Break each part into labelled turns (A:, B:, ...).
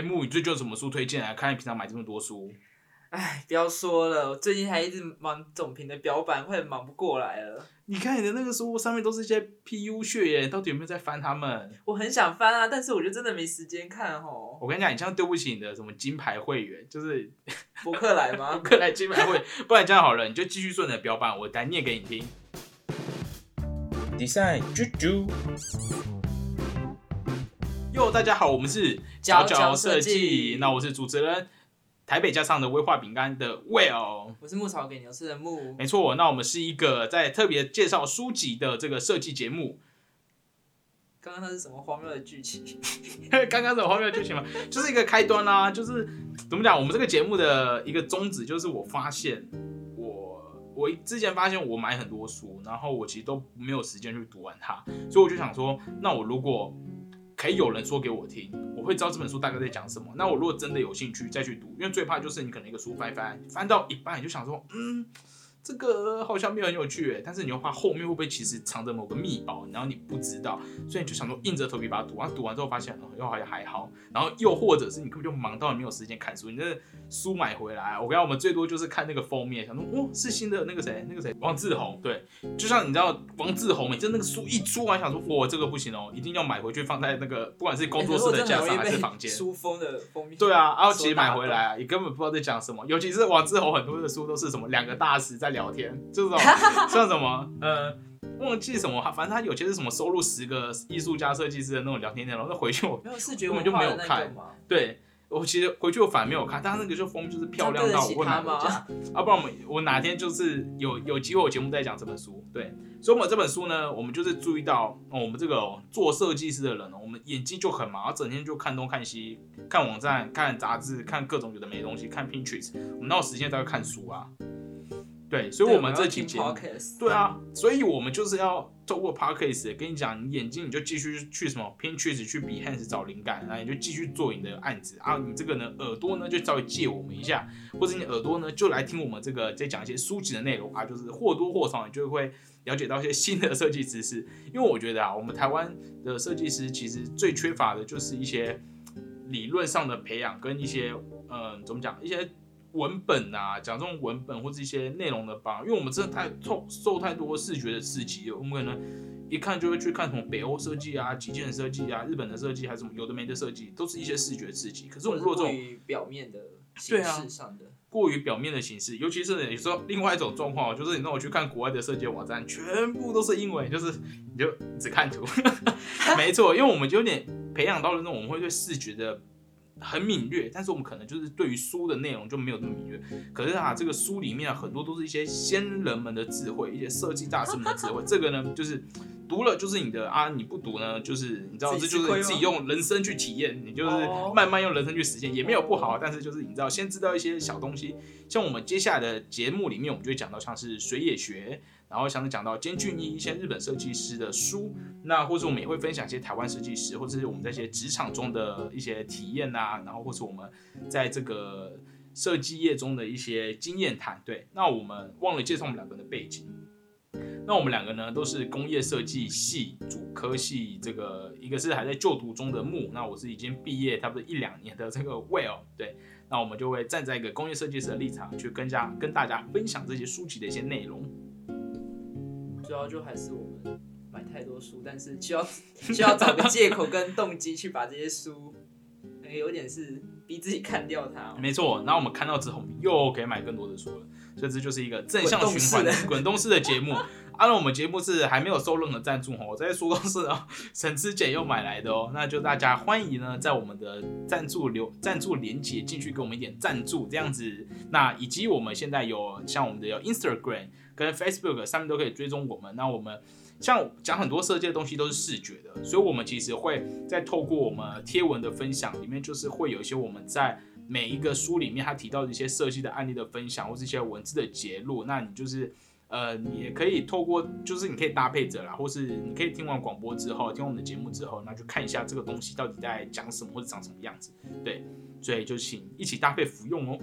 A: 哎，木，你最近有什么书推荐啊？看你平常买这么多书。
B: 哎，不要说了，我最近还一直忙总评的表板，快忙不过来了。
A: 你看你的那个书上面都是一些 PU 血耶，到底有没有在翻他们？
B: 我很想翻啊，但是我就真的没时间看哦。
A: 我跟你讲，你这样对不起你的什么金牌会员，就是
B: 博客来吗？
A: 博客来金牌会，不然这样好了，你就继续顺着表板，我来念给你听。Design 啾啾。哟，大家好，我们是
B: 角
A: 角
B: 设
A: 计，那我是主持人。台北加上的威化饼干的 Will，
B: 我是牧草给牛吃的牧，
A: 没错。那我们是一个在特别介绍书籍的这个设计节目。
B: 刚刚那是什么荒谬的剧情？
A: 刚刚什么荒谬的剧情吗？就是一个开端啦。就是怎么讲？我们这个节目的一个宗旨就是，我发现我我之前发现我买很多书，然后我其实都没有时间去读完它，所以我就想说，那我如果可以有人说给我听，我会知道这本书大概在讲什么。那我如果真的有兴趣再去读，因为最怕就是你可能一个书翻翻翻到一半，你就想说，嗯。这个好像没有很有趣哎，但是你又怕后面会不会其实藏着某个密宝，然后你不知道，所以你就想说硬着头皮把它读完。读完之后发现哦又好像还好，然后又或者是你根本就忙到你没有时间看书，你这书买回来，我跟我们最多就是看那个封面，想说哦是新的那个谁那个谁王志宏，对，就像你知道王志宏，每次那个书一出完，想说哇这个不行哦，一定要买回去放在那个不管是工作室的架上还是房间
B: 书封的封面，
A: 对啊，然后其实买回来啊，你根本不知道在讲什么，尤其是王志宏很多的书都是什么两个大师在聊天，这种。像什么呃，忘记什么，反正他有些是什么收录十个艺术家、设计师的那种聊天内容。那回去我根本就没有看。对，我其实回去我反而没有看，但他那个就封就是漂亮到我会买回家。啊，不然我们我哪天就是有有机会，我节目再讲这本书。对，所以我们这本书呢，我们就是注意到，哦我们这个做设计师的人，我们眼睛就很忙，整天就看东看西，看网站、看杂志、看各种有的没东西，看 Pinterest，我们哪有时间在看书啊？对，所以我们这期节目，对啊，所以我们就是要透过 podcast 跟你讲，你眼睛你就继续去什么偏确实去比 hands 找灵感，然后你就继续做你的案子啊，你这个呢耳朵呢就稍微借我们一下，或者你耳朵呢就来听我们这个在讲一些书籍的内容啊，就是或多或少你就会了解到一些新的设计知识，因为我觉得啊，我们台湾的设计师其实最缺乏的就是一些理论上的培养跟一些嗯怎么讲一些。文本啊，讲这种文本或者一些内容的吧，因为我们真的太受受太多视觉的刺激了，我们可能一看就会去看什么北欧设计啊、极简设计啊、日本的设计，还是什么有的没的设计，都是一些视觉刺激。可是我们如果这种
B: 表面的形式上的，
A: 过于表面的形式，尤其是有时候另外一种状况，就是你让我去看国外的设计网站，全部都是英文，就是你就只看图，没错，因为我们就有点培养到了那种我们会对视觉的。很敏锐，但是我们可能就是对于书的内容就没有那么敏锐。可是啊，这个书里面很多都是一些先人们的智慧，一些设计大师们的智慧。这个呢，就是读了就是你的啊，你不读呢，就是你知道，这就是自己用人生去体验，你就是慢慢用人生去实现，也没有不好。但是就是你知道，先知道一些小东西。像我们接下来的节目里面，我们就会讲到像是水野学。然后像是讲到兼具一一些日本设计师的书，那或者我们也会分享一些台湾设计师，或者是我们这些职场中的一些体验呐，然后或是我们在这个设计业中的一些经验谈。对，那我们忘了介绍我们两个人的背景。那我们两个呢都是工业设计系主科系，这个一个是还在就读中的木，那我是已经毕业差不多一两年的这个 Will。对，那我们就会站在一个工业设计师的立场去跟家跟大家分享这些书籍的一些内容。
B: 主要就还是我们买太多书，但是需要需要找个借口跟动机去把这些书，有点是逼自己看掉它。
A: 没错，然后我们看到之后，又可以买更多的书了。所以这就是一个正向循环的滚动式的节目。按照我们节目是还没有收任何赞助哦，我在说都是啊，省吃俭用买来的哦。那就大家欢迎呢，在我们的赞助留赞助连接进去给我们一点赞助，这样子。那以及我们现在有像我们的有 Instagram。跟 Facebook 上面都可以追踪我们。那我们像讲很多设计的东西都是视觉的，所以我们其实会在透过我们贴文的分享里面，就是会有一些我们在每一个书里面他提到的一些设计的案例的分享，或是一些文字的揭露。那你就是呃，你也可以透过，就是你可以搭配着啦，或是你可以听完广播之后，听我们的节目之后，那就看一下这个东西到底在讲什么或者长什么样子。对，所以就请一起搭配服用哦。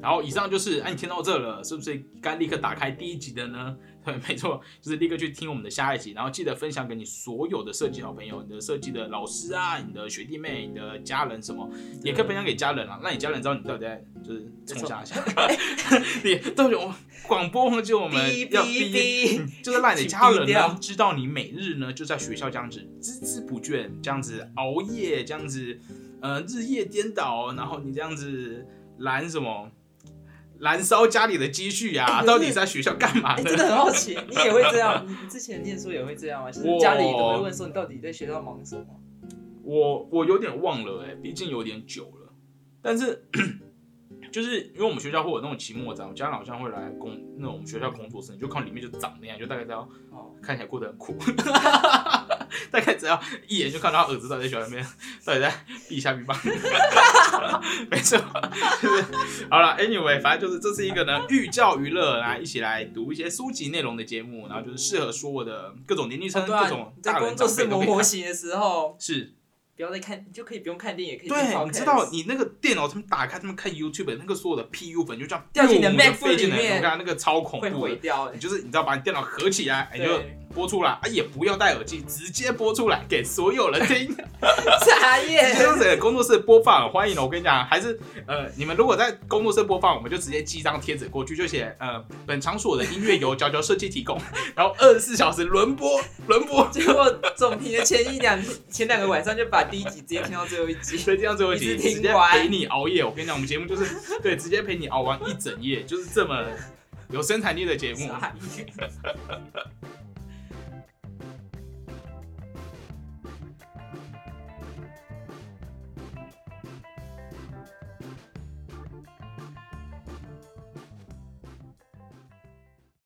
A: 然后以上就是，哎，你听到这了，是不是该立刻打开第一集的呢？对，没错，就是立刻去听我们的下一集，然后记得分享给你所有的设计好朋友、你的设计的老师啊、你的学弟妹、你的家人什么，也可以分享给家人啊，让你家人知道你到底在就是冲下下。你到底我广播忘记我们
B: 哔
A: 要 就是让你的家人呢知道你每日呢就在学校这样子孜孜不倦，这样子熬夜，这样子呃日夜颠倒，然后你这样子懒什么？燃烧家里的积蓄啊，
B: 哎
A: 到底是在学校干嘛
B: 哎、
A: 呢？
B: 真的很好奇，你也会这样？你之前念书也会这样吗？就是家里都会问说你到底在学校忙什么？
A: 我我有点忘了哎、毕竟有点久了。但是 就是因为我们学校会有那种期末展，我家长好像会来工那种学校工作室，你就看里面就长那样，就大概知道
B: 哦，
A: 看起来过得很苦，大概只要一眼就看到他儿子到底在学校里面到底在避下避棒，没错，就是好了，anyway，反正就是这是一个呢寓教于乐，来一起来读一些书籍内容的节目，然后就是适合所有的各种年龄层、
B: 哦啊
A: 各种，
B: 在
A: 大人
B: 工作室磨
A: 长辈都可以看
B: 模型的时候，
A: 是。
B: 不要再看，你就可以不用看电影，也可以
A: 对，你知道你那个电脑他们打开，他们看 YouTube，那个所有的 PU 粉就这样
B: 掉进你的
A: 砰
B: MacBook
A: 飞进来，
B: 里面
A: 我看那个超恐
B: 会
A: 怖的。
B: 毁掉、欸
A: 你。就是你知道把你电脑合起来，你就
B: 对，
A: 播出来啊，也不用戴耳机，直接播出来给所有人听。
B: 茶
A: 直接
B: 叶。
A: 用这个工作室播放，欢迎哦！我跟你讲，还是呃，你们如果在工作室播放，我们就直接寄一张贴纸过去，就写呃，本场所的音乐由佼佼设计提供，然后二十四小时轮播轮播。
B: 结果总评的前一两前两个晚上就把第一集直接听到最后一集，
A: 所以这样最后一集
B: 一直听
A: 直接
B: 完
A: 陪你熬夜。我跟你讲，我们节目就是对，直接陪你熬完一整夜，就是这么有生产力的节目。